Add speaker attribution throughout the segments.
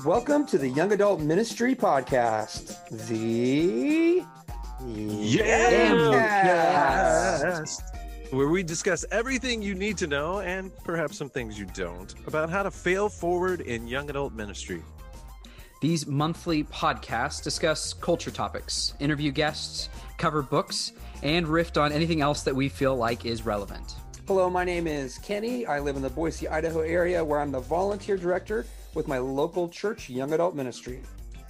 Speaker 1: Welcome to the Young Adult Ministry Podcast. The
Speaker 2: Yamcast, where we discuss everything you need to know and perhaps some things you don't about how to fail forward in young adult ministry.
Speaker 3: These monthly podcasts discuss culture topics, interview guests, cover books, and riff on anything else that we feel like is relevant.
Speaker 1: Hello, my name is Kenny. I live in the Boise, Idaho area where I'm the volunteer director with my local church young adult ministry.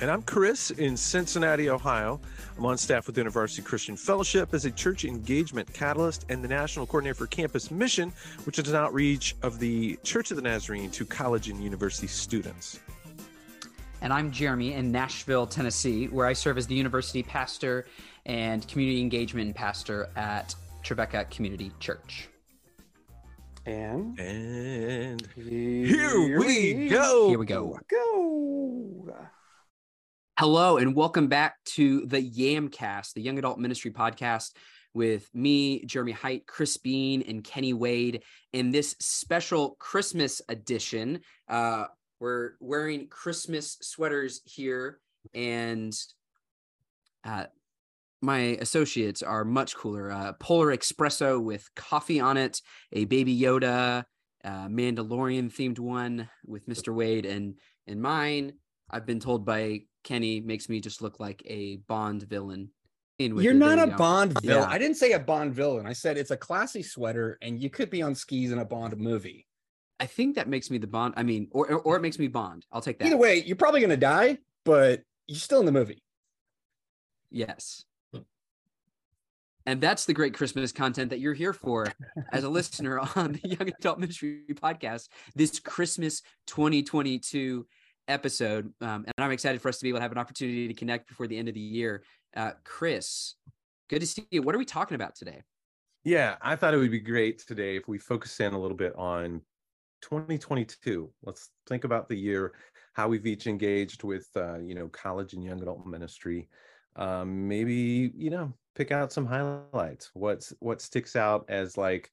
Speaker 2: And I'm Chris in Cincinnati, Ohio. I'm on staff with InterVarsity Christian Fellowship as a church engagement catalyst and the national coordinator for campus mission, which is an outreach of the Church of the Nazarene to college and university students.
Speaker 3: And I'm Jeremy in Nashville, Tennessee, where I serve as the university pastor and community engagement pastor at Trevecca Community Church.
Speaker 1: And
Speaker 2: And
Speaker 1: here,
Speaker 2: here we go.
Speaker 3: Here we go.
Speaker 1: Go.
Speaker 3: Hello, and welcome back to the Yamcast, the Young Adult Ministry Podcast with me, Jeremy Height, Chris Bean, and Kenny Wade. In this special Christmas edition, uh, we're wearing Christmas sweaters here, and uh, my associates are much cooler. Uh, Polar Espresso with coffee on it, a Baby Yoda, uh, Mandalorian themed one with Mr. Wade, and and mine. I've been told by Kenny makes me just look like a Bond villain. In
Speaker 4: You're not a
Speaker 3: you.
Speaker 4: Bond villain.
Speaker 3: Yeah.
Speaker 4: I didn't say a Bond villain. I said it's a classy sweater, and you could be on skis in a Bond movie.
Speaker 3: I think that makes me the Bond. I mean, or or, or it makes me Bond. I'll take that.
Speaker 4: Either way, you're probably gonna die, but you're still in the movie.
Speaker 3: Yes. And that's the great Christmas content that you're here for as a listener on the Young Adult Ministry podcast, this Christmas 2022 episode. Um, and I'm excited for us to be able to have an opportunity to connect before the end of the year. Uh, Chris, good to see you. What are we talking about today?
Speaker 2: Yeah, I thought it would be great today if we focus in a little bit on 2022. Let's think about the year, how we've each engaged with, uh, you know, college and young adult ministry. Um, maybe you know, pick out some highlights. What's what sticks out as like,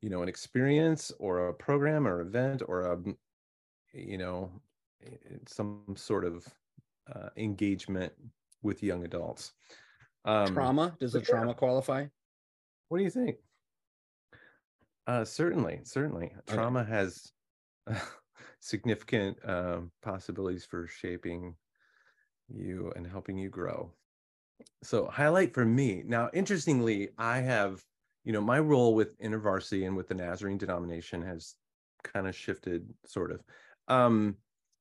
Speaker 2: you know, an experience or a program or event or a, you know, eh, some sort of uh, engagement with young adults. Um,
Speaker 4: trauma does the
Speaker 2: but yeah.
Speaker 4: trauma qualify?
Speaker 2: what do you think? Uh, certainly, certainly.
Speaker 4: Okay.
Speaker 2: Trauma has significant um, possibilities for shaping you and helping you grow. So, highlight for me now. Interestingly, I have, you know, my role with InterVarsity and with the Nazarene denomination has kind of shifted, sort of. Um,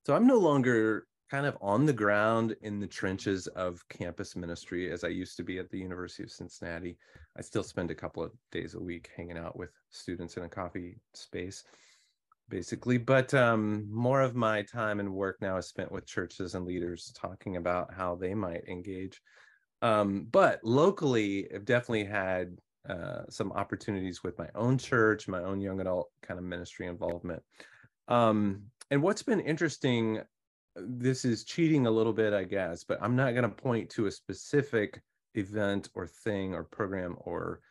Speaker 2: so I'm no longer kind of on the ground in the trenches of campus ministry as I used to be at the University of Cincinnati. I still spend a couple of days a week hanging out with students in a coffee space, basically. But um, more of my time and work now is spent with churches and leaders talking about how they might engage. Um, but locally, I've definitely had uh, some opportunities with my own church, my own young adult kind of ministry involvement. Um, and what's been interesting, this is cheating a little bit, I guess, but I'm not going to point to a specific event or thing or program or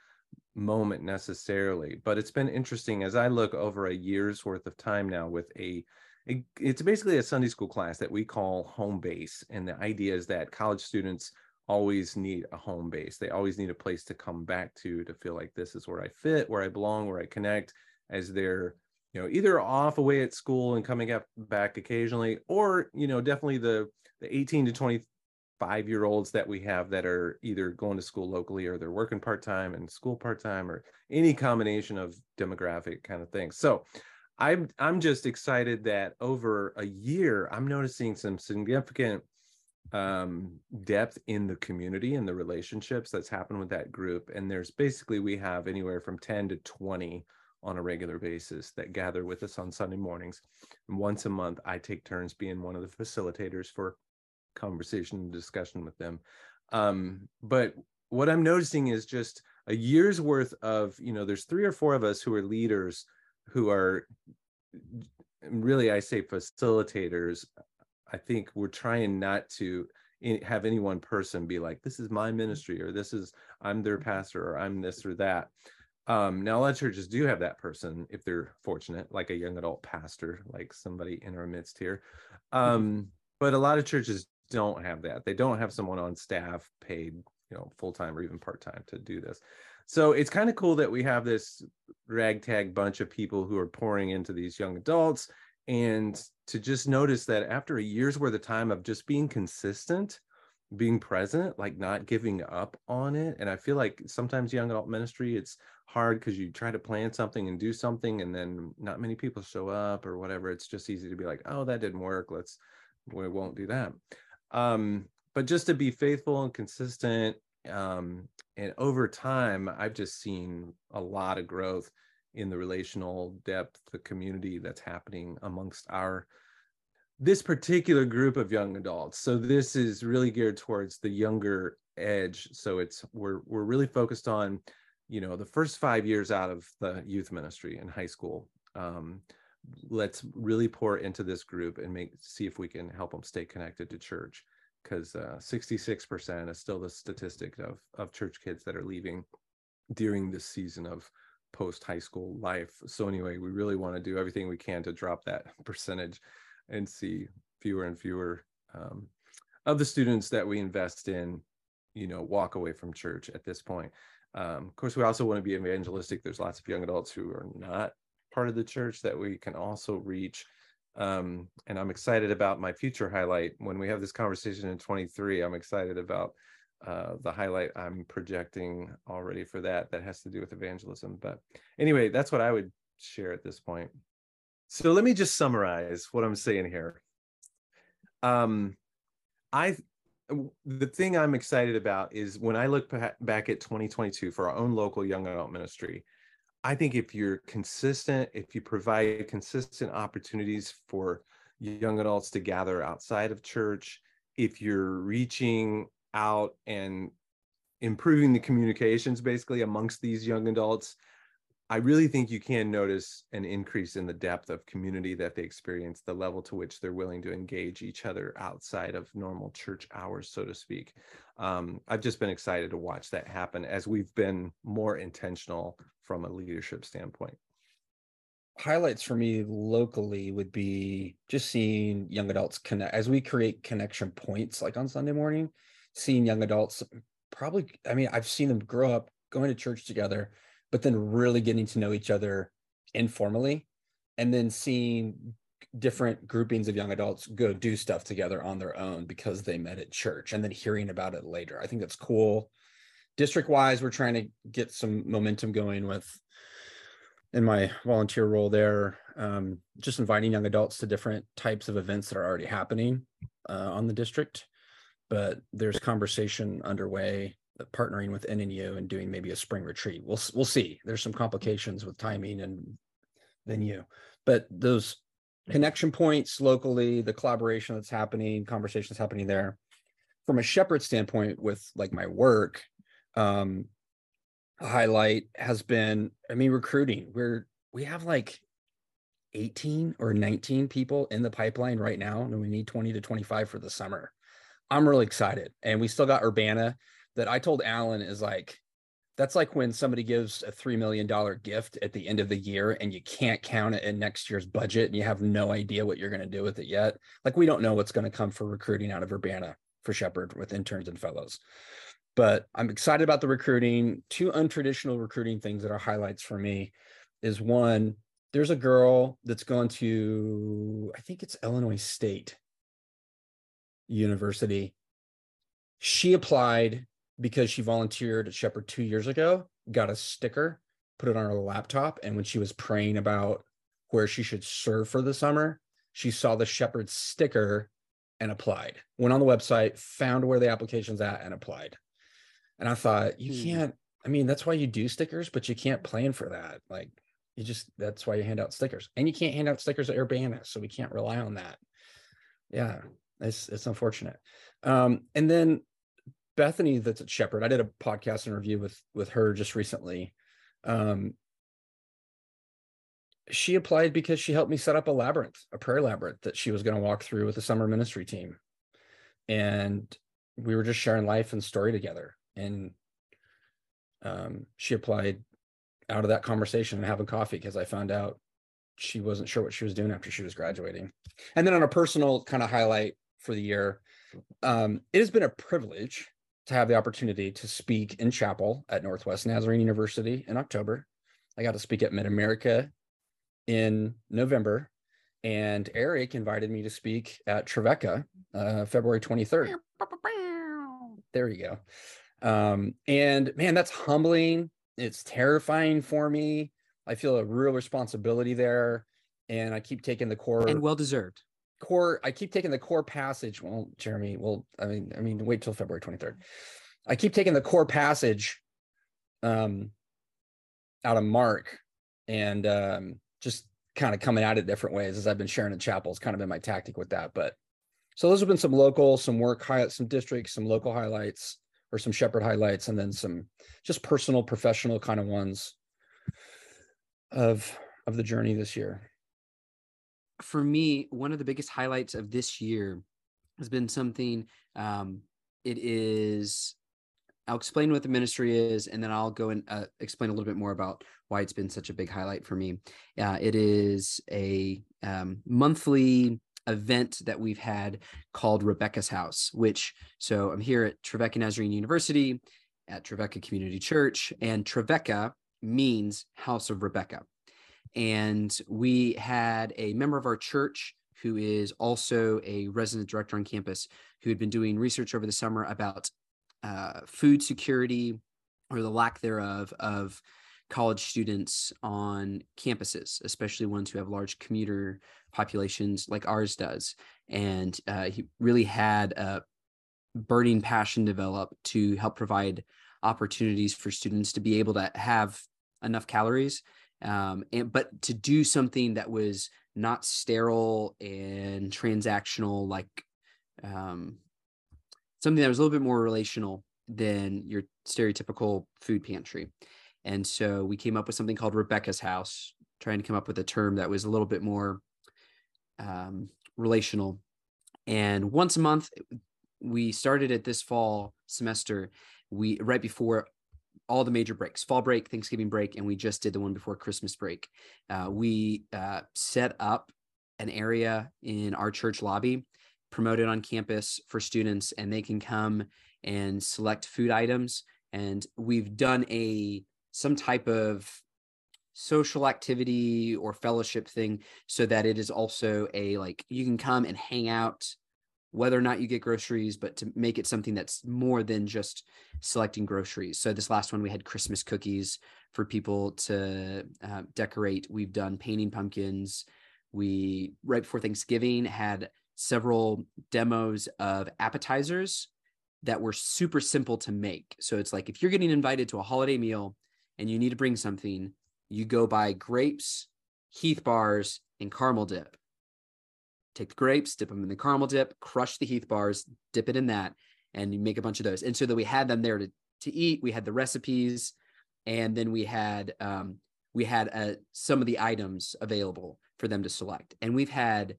Speaker 2: moment necessarily but it's been interesting as i look over a year's worth of time now with a, a it's basically a sunday school class that we call home base and the idea is that college students always need a home base. They always need a place to come back to to feel like this is where i fit where i belong where i connect as they're you know either off away at school and coming up back occasionally or you know definitely the the 18 to 25 year olds that we have that are either going to school locally or they're working part-time and school part-time or any combination of demographic kind of things so i'm i'm just excited that over a year i'm noticing some significant um depth in the community and the relationships that's happened with that group and there's basically we have anywhere from 10 to 20 on a regular basis that gather with us on Sunday mornings. And once a month, I take turns being one of the facilitators for conversation and discussion with them. Um, but what I'm noticing is just a year's worth of, you know, there's three or four of us who are leaders who are really, I say facilitators. I think we're trying not to have any one person be like, this is my ministry, or this is, I'm their pastor, or I'm this or that Um, now, a lot of churches do have that person if they're fortunate, like a young adult pastor, like somebody in our midst here. Um, but a lot of churches don't have that. They don't have someone on staff paid, you know, full time or even part time to do this. So it's kind of cool that we have this ragtag bunch of people who are pouring into these young adults and to just notice that after a year's worth of time of just being consistent being present like not giving up on it and i feel like sometimes young adult ministry it's hard because you try to plan something and do something and then not many people show up or whatever it's just easy to be like oh that didn't work let's we won't do that. Um but just to be faithful and consistent um and over time i've just seen a lot of growth in the relational depth the community that's happening amongst our this particular group of young adults. So this is really geared towards the younger edge. So it's we're we're really focused on you know the first five years out of the youth ministry in high school. Um, let's really pour into this group and make see if we can help them stay connected to church. Because uh, 66% is still the statistic of of church kids that are leaving during this season of post high school life. So anyway we really want to do everything we can to drop that percentage and see fewer and fewer um, of the students that we invest in you know walk away from church at this point. Um, of course we also want to be evangelistic. There's lots of young adults who are not part of the church that we can also reach. Um, and i'm excited about my future highlight. When we have this conversation in 23 i'm excited about uh, the highlight i'm projecting already for that that has to do with evangelism but anyway that's what i would share at this point so let me just summarize what I'm saying here. Um, I the thing I'm excited about is when I look back at 2022 for our own local young adult ministry, I think if you're consistent, if you provide consistent opportunities for young adults to gather outside of church, if you're reaching out and improving the communications basically amongst these young adults, I really think you can notice an increase in the depth of community that they experience, the level to which they're willing to engage each other outside of normal church hours, so to speak. Um, I've just been excited to watch that happen as we've been more intentional from a leadership standpoint.
Speaker 4: Highlights for me locally would be just seeing young adults connect as we create connection points like on Sunday morning, seeing young adults probably, I mean, I've seen them grow up going to church together but then really getting to know each other informally and then seeing different groupings of young adults go do stuff together on their own because they met at church and then hearing about it later. I think that's cool. District wise, we're trying to get some momentum going with in my volunteer role there, um, just inviting young adults to different types of events that are already happening uh, on the district. But there's conversation underway partnering with NNU and doing maybe a spring retreat. We'll we'll see. There's some complications with timing and venue, but those connection points locally, the collaboration that's happening, conversations happening there. From a shepherd standpoint, with like my work, um, a highlight has been, I mean, recruiting. We're we have like 18 or 19 people in the pipeline right now, and we need 20 to 25 for the summer. I'm really excited, and we still got Urbana that I told Alan is like, that's like when somebody gives a $3 million gift at the end of the year and you can't count it in next year's budget and you have no idea what you're going to do with it yet. Like, we don't know what's going to come for recruiting out of Urbana for Shepherd with interns and fellows. But I'm excited about the recruiting. Two untraditional recruiting things that are highlights for me is one, there's a girl that's going to, I think it's Illinois State University. She applied because she volunteered at Shepherd two years ago, got a sticker, put it on her laptop. And when she was praying about where she should serve for the summer, she saw the Shepherd sticker and applied. Went on the website, found where the application's at, and applied. And I thought, you hmm. can't, I mean, that's why you do stickers, but you can't plan for that. Like, you just, that's why you hand out stickers. And you can't hand out stickers at Urbana. So we can't rely on that. Yeah, it's, it's unfortunate. Um, and then Bethany that's at Shepherd. I did a podcast interview with with her just recently. Um, she applied because she helped me set up a labyrinth, a prayer labyrinth that she was going to walk through with the summer ministry team. And we were just sharing life and story together. And um, she applied out of that conversation and having coffee because I found out she wasn't sure what she was doing after she was graduating. And then on a personal kind of highlight for the year, um, it has been a privilege to have the opportunity to speak in chapel at Northwest Nazarene University in October. I got to speak at Mid America in November, and Eric invited me to speak at Trevecca uh, February 23rd. There you go. Um, and man, that's humbling. It's terrifying for me. I feel a real responsibility there, and I keep taking the core
Speaker 3: and well deserved
Speaker 4: core i keep taking the core passage well jeremy well i mean i mean wait till february 23rd i keep taking the core passage um out of mark and um just kind of coming at it different ways as i've been sharing in chapels kind of been my tactic with that but so those have been some local some work highlights some districts some local highlights or some shepherd highlights and then some just personal professional kind of ones of of the journey this year
Speaker 3: for me, one of the biggest highlights of this year has been something. Um, it is. I'll explain what the ministry is, and then I'll go and uh, explain a little bit more about why it's been such a big highlight for me. Uh, it is a um, monthly event that we've had called Rebecca's House, which so I'm here at Trevecca Nazarene University at Trevecca Community Church, and Trevecca means House of Rebecca. And we had a member of our church who is also a resident director on campus who had been doing research over the summer about uh, food security or the lack thereof of college students on campuses, especially ones who have large commuter populations like ours does. And uh, he really had a burning passion develop to help provide opportunities for students to be able to have enough calories um, and but to do something that was not sterile and transactional like um, something that was a little bit more relational than your stereotypical food pantry. And so we came up with something called rebecca's house trying to come up with a term that was a little bit more um, relational. And once a month we started it this fall semester. We right before all the major breaks fall break thanksgiving break and we just did the one before christmas break. Uh, we uh, set up an area in our church lobby promoted on campus for students and they can come and select food items. And we've done a some type of social activity or fellowship thing so that it is also a like you can come and hang out whether or not you get groceries, but to make it something that's more than just selecting groceries. So this last one, we had Christmas cookies for people to uh, decorate. We've done painting pumpkins. We right before Thanksgiving had several demos of appetizers that were super simple to make. So it's like if you're getting invited to a holiday meal and you need to bring something, you go buy grapes, Heath bars, and caramel dip take the grapes, dip them in the caramel dip, crush the Heath bars, dip it in that, and you make a bunch of those. And so that we had them there to to eat. We had the recipes, and then we had um, we had uh, some of the items available for them to select. And we've had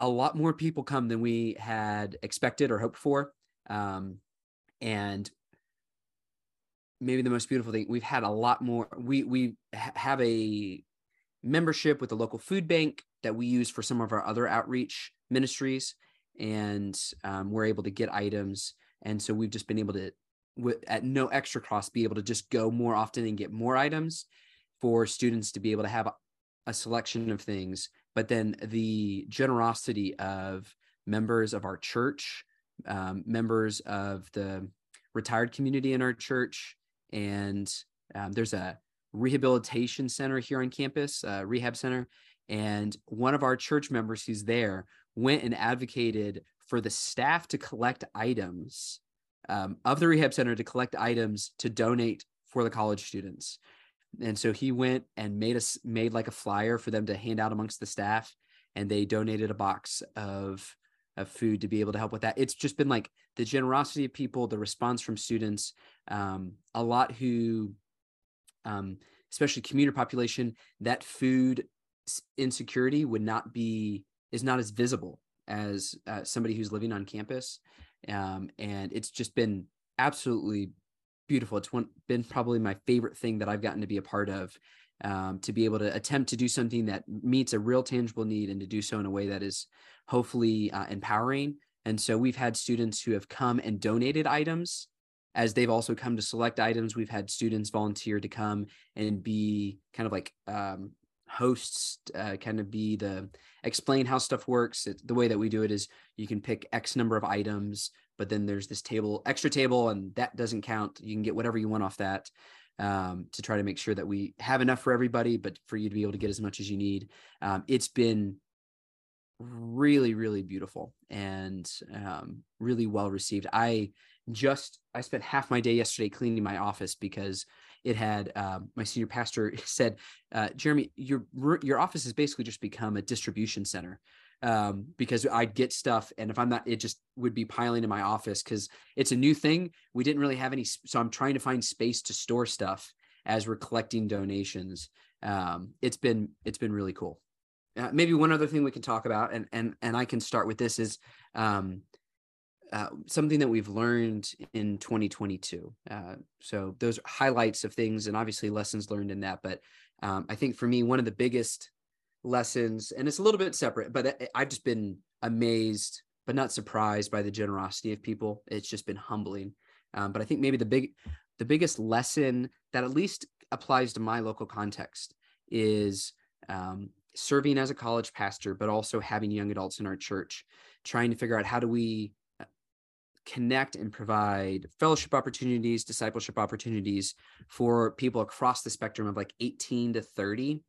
Speaker 3: a lot more people come than we had expected or hoped for. Um, and maybe the most beautiful thing we've had a lot more. We we have a membership with the local food bank that we use for some of our other outreach ministries and um, we're able to get items. And so we've just been able to at no extra cost be able to just go more often and get more items for students to be able to have a, a selection of things. But then the generosity of members of our church um, members of the retired community in our church and um, there's a rehabilitation center here on campus, uh, rehab center. And one of our church members who's there went and advocated for the staff to collect items um, of the rehab center to collect items to donate for the college students. And so he went and made us made like a flyer for them to hand out amongst the staff, and they donated a box of of food to be able to help with that. It's just been like the generosity of people, the response from students, um, a lot who um, especially commuter population, that food insecurity would not be is not as visible as uh, somebody who's living on campus, um, and it's just been absolutely beautiful. It's one, been probably my favorite thing that I've gotten to be a part of. Um, to be able to attempt to do something that meets a real tangible need and to do so in a way that is hopefully uh, empowering. And so we've had students who have come and donated items as they've also come to select items. We've had students volunteer to come and be kind of like um, hosts, uh, kind of be the explain how stuff works. It, the way that we do it is you can pick X number of items, but then there's this table, extra table, and that doesn't count. You can get whatever you want off that um, to try to make sure that we have enough for everybody, but for you to be able to get as much as you need. Um, it's been really, really beautiful and um, really well received. I just I spent half my day yesterday cleaning my office because it had uh, my senior pastor said, uh, Jeremy, your your office has basically just become a distribution center um, because I'd get stuff, and if I'm not, it just would be piling in my office because it's a new thing. We didn't really have any, so I'm trying to find space to store stuff as we're collecting donations. Um, it's been it's been really cool. Uh, maybe one other thing we can talk about, and and and I can start with this is um, uh, something that we've learned in 2022. Uh, so those highlights of things, and obviously lessons learned in that. But um, I think for me, one of the biggest lessons, and it's a little bit separate, but I've just been amazed, but not surprised by the generosity of people. It's just been humbling. Um, but I think maybe the big, the biggest lesson that at least applies to my local context is um, serving as a college pastor, but also having young adults in our church, trying to figure out how do we connect and provide fellowship opportunities, discipleship opportunities for people across the spectrum of like 18 to 30.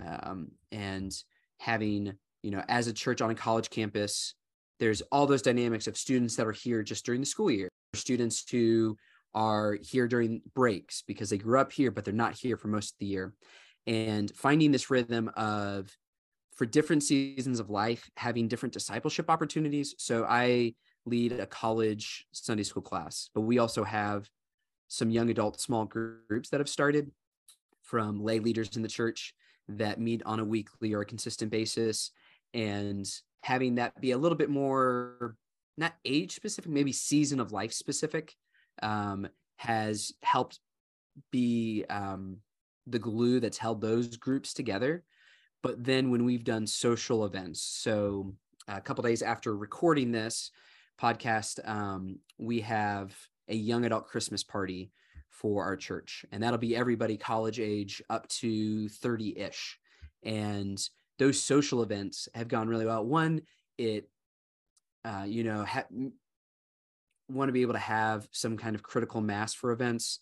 Speaker 3: Um, and having, you know, as a church on a college campus, there's all those dynamics of students that are here just during the school year, students who are here during breaks because they grew up here, but they're not here for most of the year. And finding this rhythm of, for different seasons of life, having different discipleship opportunities. So I, lead a college Sunday school class, but we also have some young adult small groups that have started from lay leaders in the church that meet on a weekly or a consistent basis. And having that be a little bit more not age specific maybe season of life specific um, has helped be um, the glue that's held those groups together. But then when we've done social events so a couple days after recording this podcast, um, we have a young adult Christmas party for our church, and that'll be everybody college age up to 30 ish. And those social events have gone really well. One, it, uh, you know, ha- want to be able to have some kind of critical mass for events.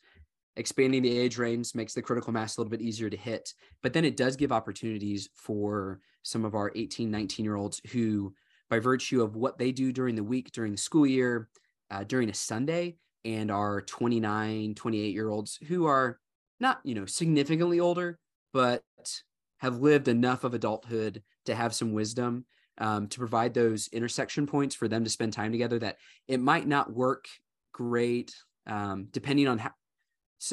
Speaker 3: Expanding the age range makes the critical mass a little bit easier to hit, but then it does give opportunities for some of our 18, 19 year olds who by virtue of what they do during the week, during the school year, uh, during a Sunday, and our 29, 28 year olds who are not, you know, significantly older, but have lived enough of adulthood to have some wisdom um, to provide those intersection points for them to spend time together that it might not work great um, depending on how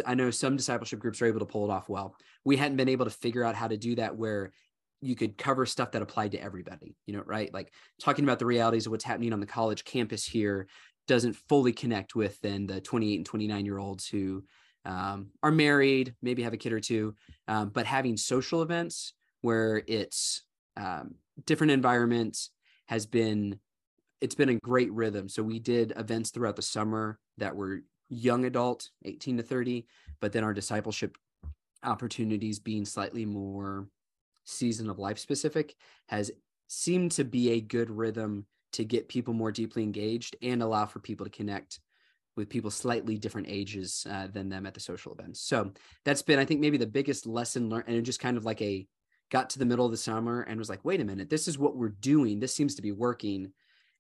Speaker 3: I know some discipleship groups are able to pull it off well. We hadn't been able to figure out how to do that where you could cover stuff that applied to everybody, you know, right? Like talking about the realities of what's happening on the college campus here doesn't fully connect with then the 28 and 29 year olds who um, are married, maybe have a kid or two, um, but having social events where it's um, different environments has been it's been a great rhythm. So we did events throughout the summer that were young adult, 18 to 30, but then our discipleship opportunities being slightly more season of life specific has seemed to be a good rhythm to get people more deeply engaged and allow for people to connect with people slightly different ages uh, than them at the social events. So that's been, I think, maybe the biggest lesson learned. And it just kind of like a got to the middle of the summer and was like, wait a minute, this is what we're doing. This seems to be working.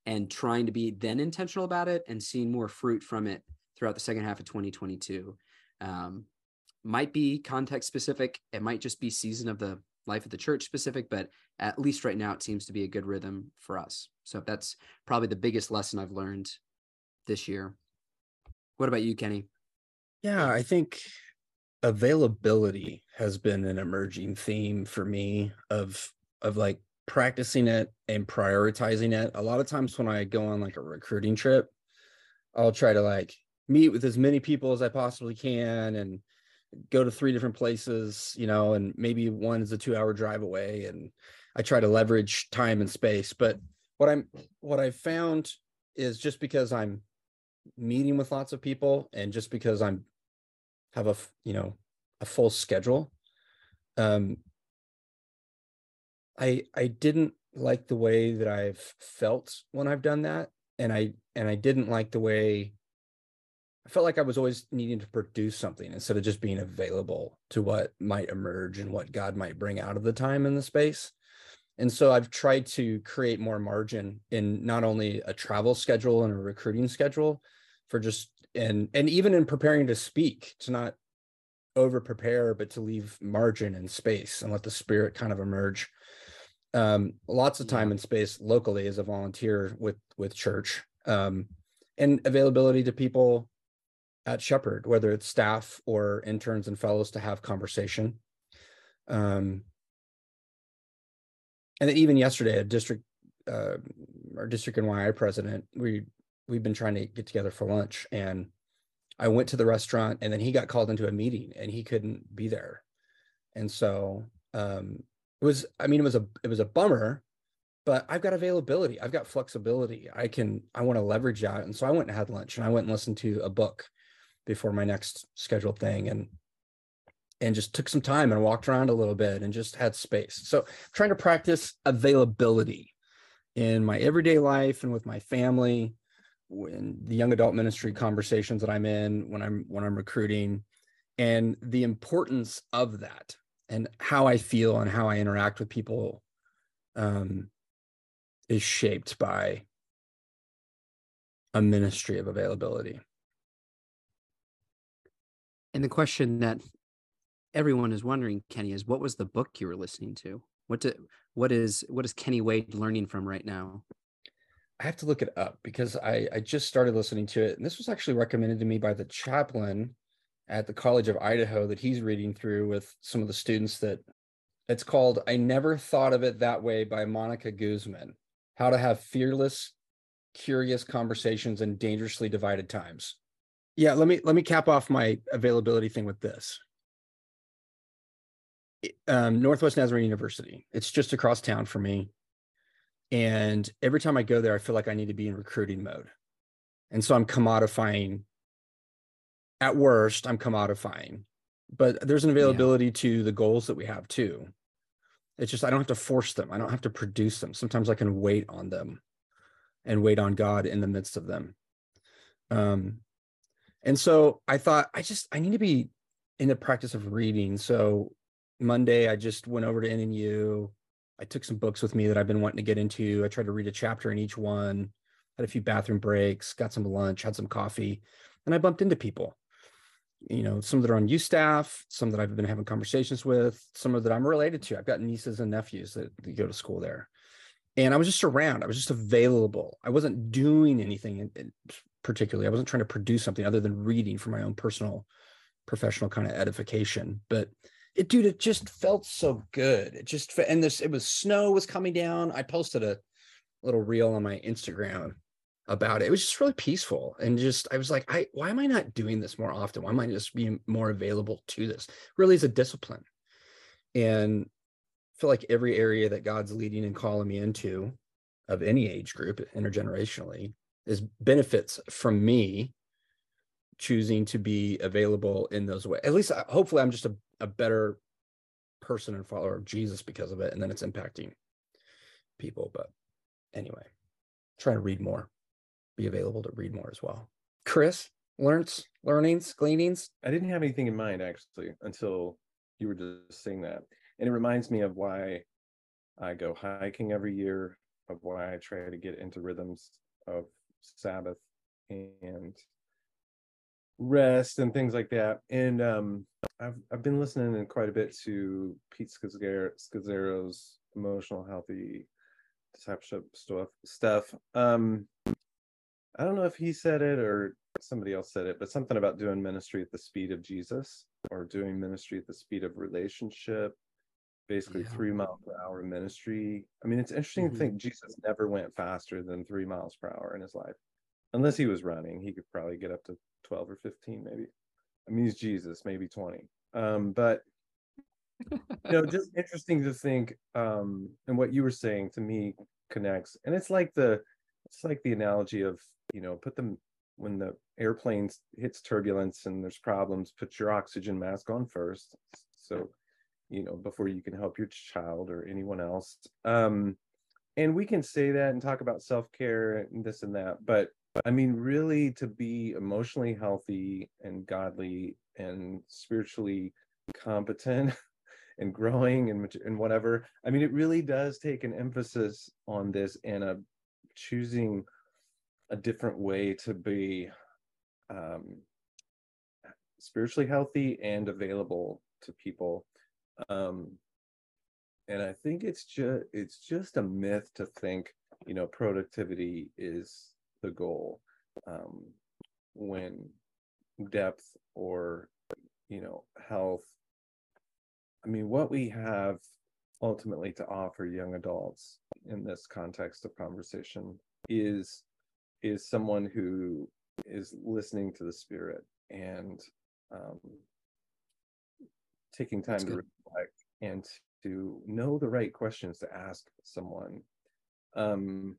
Speaker 3: And trying to be then intentional about it and seeing more fruit from it throughout the second half of 2022. Um, might be context specific. It might just be season of the life of the church specific, but at least right now it seems to be a good rhythm for us. So that's probably the biggest lesson I've learned this year. What about you, Kenny?
Speaker 4: Yeah, I think availability has been an emerging theme for me of of like practicing it and prioritizing it. A lot of times when I go on like a recruiting trip, I'll try to like meet with as many people as I possibly can and go to three different places, you know, and maybe one is a two hour drive away. And I try to leverage time and space. But what I'm, what I've found is just because I'm meeting with lots of people and just because I'm have a, you know, a full schedule, um, I, I didn't like the way that I've felt when I've done that. And I, and I didn't like the way I felt like I was always needing to produce something instead of just being available to what might emerge and what God might bring out of the time and the space. And so I've tried to create more margin in not only a travel schedule and a recruiting schedule for just and and even in preparing to speak to not over prepare but to leave margin and space and let the spirit kind of emerge um, lots of time and space locally as a volunteer with with church um, and availability to people at Shepherd, whether it's staff or interns and fellows to have conversation. Um, and then even yesterday, a district, uh, our district NYI president, we we've been trying to get together for lunch, and I went to the restaurant, and then he got called into a meeting, and he couldn't be there, and so um, it was. I mean, it was a it was a bummer, but I've got availability, I've got flexibility. I can I want to leverage that, and so I went and had lunch, and I went and listened to a book before my next scheduled thing and and just took some time and walked around a little bit and just had space. So trying to practice availability in my everyday life and with my family, when the young adult ministry conversations that I'm in, when I'm when I'm recruiting, and the importance of that and how I feel and how I interact with people um, is shaped by a ministry of availability.
Speaker 3: And the question that everyone is wondering, Kenny, is what was the book you were listening to? What what is what is Kenny Wade learning from right now?
Speaker 4: I have to look it up because I, I just started listening to it. And this was actually recommended to me by the chaplain at the College of Idaho that he's reading through with some of the students that it's called I Never Thought of It That Way by Monica Guzman. How to have fearless, curious conversations in dangerously divided times yeah let me let me cap off my availability thing with this. Um, northwest nazarene university it's just across town for me. And every time i go there i feel like i need to be in recruiting mode. And so i'm commodifying at worst i'm commodifying but there's an availability yeah. to the goals that we have too. It's just i don't have to force them. I don't have to produce them. Sometimes i can wait on them and wait on god in the midst of them. Um and so I thought, I just, I need to be in the practice of reading. So Monday, I just went over to NNU. I took some books with me that I've been wanting to get into. I tried to read a chapter in each one, had a few bathroom breaks, got some lunch, had some coffee, and I bumped into people. You know, some that are on U staff, some that I've been having conversations with, some that I'm related to. I've got nieces and nephews that, that go to school there. And I was just around, I was just available. I wasn't doing anything particularly. I wasn't trying to produce something other than reading for my own personal, professional kind of edification. But it, dude, it just felt so good. It just and this it was snow was coming down. I posted a little reel on my Instagram about it. It was just really peaceful and just I was like, I why am I not doing this more often? Why am I just being more available to this? Really is a discipline. And I feel like every area that God's leading and calling me into of any age group intergenerationally is benefits from me choosing to be available in those ways. At least, uh, hopefully, I'm just a, a better person and follower of Jesus because of it, and then it's impacting people. But anyway, trying to read more, be available to read more as well. Chris, learns, learnings, gleanings.
Speaker 2: I didn't have anything in mind actually until you were just saying that, and it reminds me of why I go hiking every year, of why I try to get into rhythms of Sabbath and rest and things like that. And um, I've I've been listening in quite a bit to Pete Scazzero's emotional healthy discipleship stuff. Stuff. Um, I don't know if he said it or somebody else said it, but something about doing ministry at the speed of Jesus or doing ministry at the speed of relationship. Basically, yeah. three mile per hour ministry. I mean, it's interesting mm-hmm. to think Jesus never went faster than three miles per hour in his life unless he was running, he could probably get up to 12 or 15, maybe. I mean, he's Jesus, maybe 20. Um, but you know, just interesting to think. Um, and what you were saying to me connects, and it's like the it's like the analogy of you know, put them when the airplane hits turbulence and there's problems, put your oxygen mask on first. So, you know, before you can help your child or anyone else. Um, and we can say that and talk about self-care and this and that, but I mean, really to be emotionally healthy and godly and spiritually competent and growing and, and whatever. I mean, it really does take an emphasis on this and a choosing a different way to be um, spiritually healthy and available to people. Um, and I think it's just it's just a myth to think you know productivity is the goal um, when depth or you know health. I mean, what we have ultimately to offer young adults in this context of conversation is is someone who is listening to the spirit and um, taking time to reflect and to know the right questions to ask someone. Um,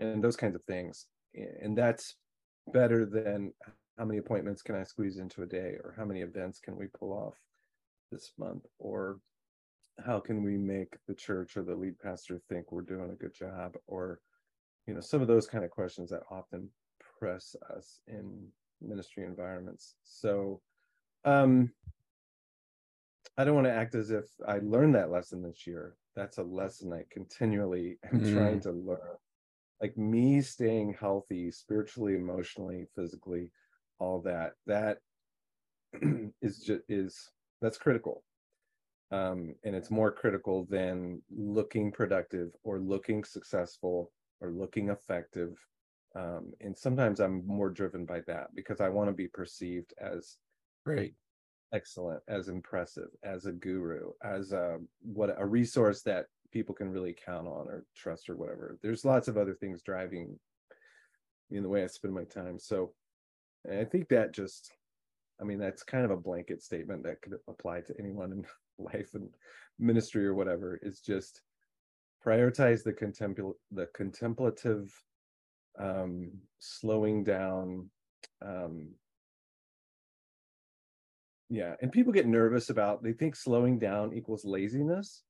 Speaker 2: and those kinds of things. And that's better than how many appointments can i squeeze into a day or how many events can we pull off this month? Or how can we make the church or the lead pastor think we're doing a good job? Or you know some of those kind of questions that often press us in ministry environments. So um i don't want to act as if i learned that lesson this year. That's a lesson i continually am mm. trying to learn. Like me staying healthy spiritually emotionally physically all that that is just is that's critical. Um and it's more critical than looking productive or looking successful or looking effective. Um, and sometimes i'm more driven by that because i want to be perceived as
Speaker 4: great
Speaker 2: excellent as impressive as a guru as a what a resource that people can really count on or trust or whatever. There's lots of other things driving in the way i spend my time so i think that just i mean that's kind of a blanket statement that could apply to anyone in life and ministry or whatever is just prioritize the contempl the contemplative um slowing down um yeah and people get nervous about they think slowing down equals laziness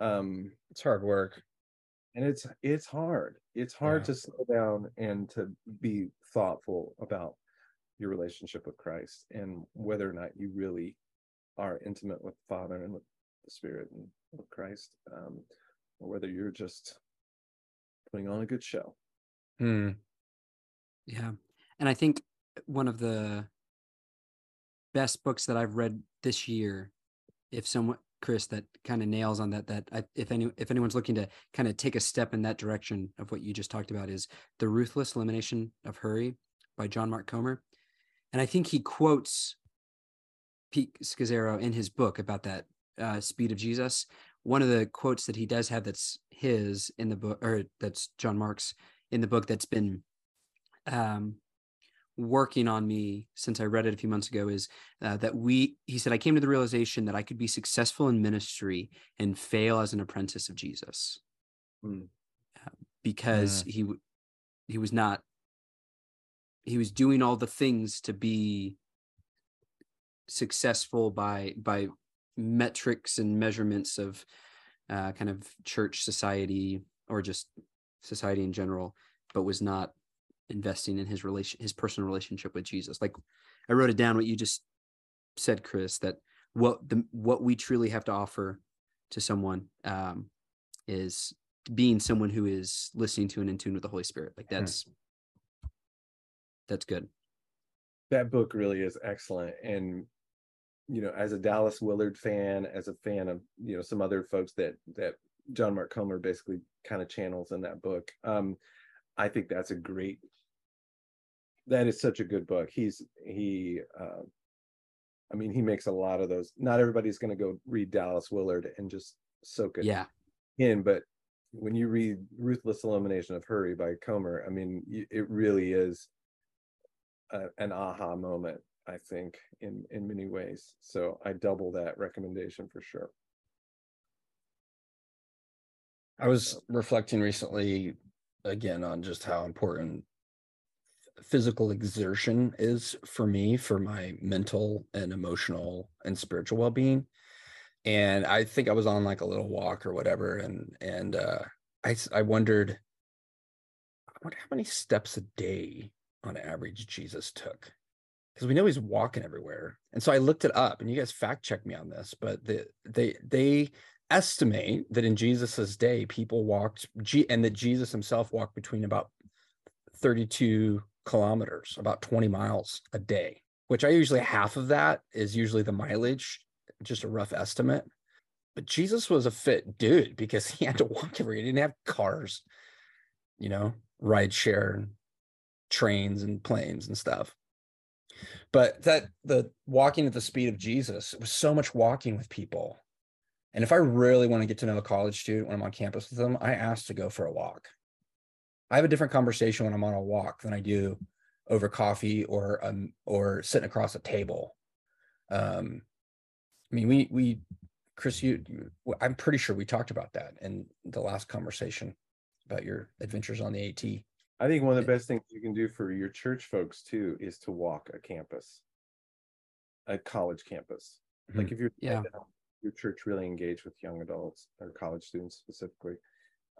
Speaker 2: um
Speaker 4: it's hard work
Speaker 2: and it's it's hard it's hard yeah. to slow down and to be thoughtful about your relationship with christ and whether or not you really are intimate with the father and with the spirit and with christ um or whether you're just putting on a good show.
Speaker 4: Hmm.
Speaker 3: Yeah. And I think one of the best books that I've read this year, if someone Chris that kind of nails on that that I, if any if anyone's looking to kind of take a step in that direction of what you just talked about is the ruthless elimination of hurry by John Mark Comer, and I think he quotes Pete Scazzero in his book about that uh, speed of Jesus, one of the quotes that he does have that's his in the book or that's John Mark's in the book that's been um, working on me since I read it a few months ago is uh, that we he said I came to the realization that I could be successful in ministry and fail as an apprentice of Jesus mm. uh, because yeah. he he was not he was doing all the things to be successful by by metrics and measurements of uh, kind of church society or just society in general, but was not investing in his relation, his personal relationship with Jesus. Like I wrote it down what you just said, Chris, that what the what we truly have to offer to someone um, is being someone who is listening to and in tune with the Holy Spirit. Like hmm. that's that's good.
Speaker 2: That book really is excellent, and you know, as a Dallas Willard fan, as a fan of you know some other folks that that John Mark Comer basically kind of channels in that book. Um, I think that's a great. That is such a good book. He's he. Uh, I mean, he makes a lot of those. Not everybody's going to go read Dallas Willard and just soak it
Speaker 3: yeah.
Speaker 2: in, but when you read Ruthless Elimination of Hurry by Comer, I mean, it really is a, an aha moment, I think, in, in many ways. So I double that recommendation for sure.
Speaker 4: I was reflecting recently again on just how important physical exertion is for me for my mental and emotional and spiritual well-being. And i think i was on like a little walk or whatever and and uh i i wondered i wonder how many steps a day on average jesus took. Because we know he's walking everywhere. And so i looked it up and you guys fact check me on this but the, they they estimate that in jesus's day people walked and that jesus himself walked between about 32 kilometers, about 20 miles a day, which I usually half of that is usually the mileage, just a rough estimate. But Jesus was a fit dude because he had to walk everywhere. He didn't have cars, you know, ride share, trains and planes and stuff. But that the walking at the speed of Jesus, it was so much walking with people. And if I really want to get to know a college student when I'm on campus with them, I ask to go for a walk. I have a different conversation when I'm on a walk than I do over coffee or um or sitting across a table. Um, I mean, we we Chris, you, you I'm pretty sure we talked about that in the last conversation about your adventures on the AT.
Speaker 2: I think one of the best things you can do for your church folks too is to walk a campus, a college campus. Mm-hmm. Like if you're
Speaker 3: yeah.
Speaker 2: your church really engaged with young adults or college students specifically,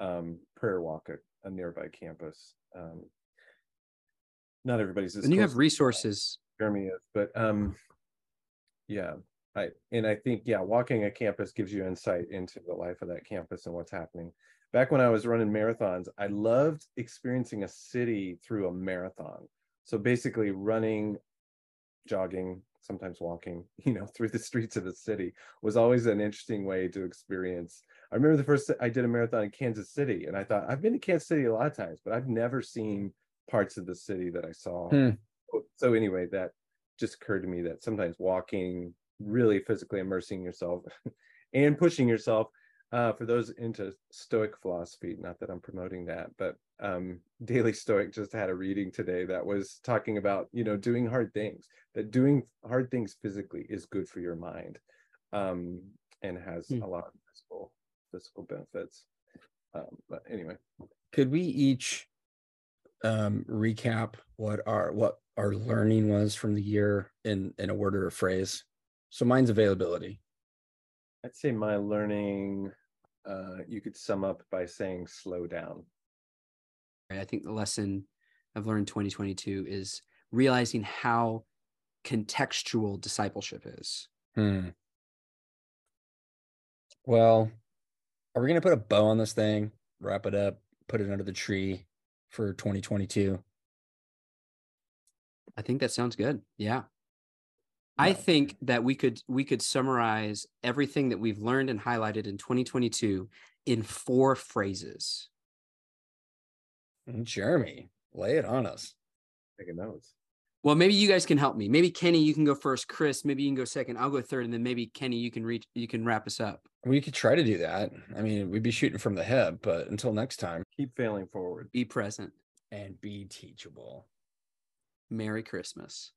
Speaker 2: um, prayer walk a a nearby campus. Um, not everybody's
Speaker 3: and you have resources.
Speaker 2: Jeremy is, but um, yeah, I and I think yeah, walking a campus gives you insight into the life of that campus and what's happening. Back when I was running marathons, I loved experiencing a city through a marathon. So basically, running, jogging, sometimes walking, you know, through the streets of the city was always an interesting way to experience. I remember the first I did a marathon in Kansas City, and I thought I've been to Kansas City a lot of times, but I've never seen parts of the city that I saw. Hmm. So anyway, that just occurred to me that sometimes walking, really physically immersing yourself and pushing yourself uh, for those into Stoic philosophy, not that I'm promoting that, but um, Daily Stoic just had a reading today that was talking about, you know, doing hard things, that doing hard things physically is good for your mind um, and has hmm. a lot of physical, physical benefits. Um, but anyway.
Speaker 4: Could we each um, recap what our what our learning was from the year in in a word or a phrase? So mine's availability.
Speaker 2: I'd say my learning uh, you could sum up by saying slow down.
Speaker 3: I think the lesson I've learned 2022 is realizing how contextual discipleship is.
Speaker 4: Hmm. Well, are we going to put a bow on this thing, wrap it up, put it under the tree for 2022?
Speaker 3: I think that sounds good. Yeah. I think that we could we could summarize everything that we've learned and highlighted in 2022 in four phrases.
Speaker 4: Mm, Jeremy, lay it on us.
Speaker 2: Taking notes.
Speaker 3: Well, maybe you guys can help me. Maybe Kenny, you can go first. Chris, maybe you can go second. I'll go third, and then maybe Kenny, you can reach. You can wrap us up.
Speaker 4: We could try to do that. I mean, we'd be shooting from the hip, but until next time,
Speaker 2: keep failing forward.
Speaker 3: Be present
Speaker 4: and be teachable.
Speaker 3: Merry Christmas.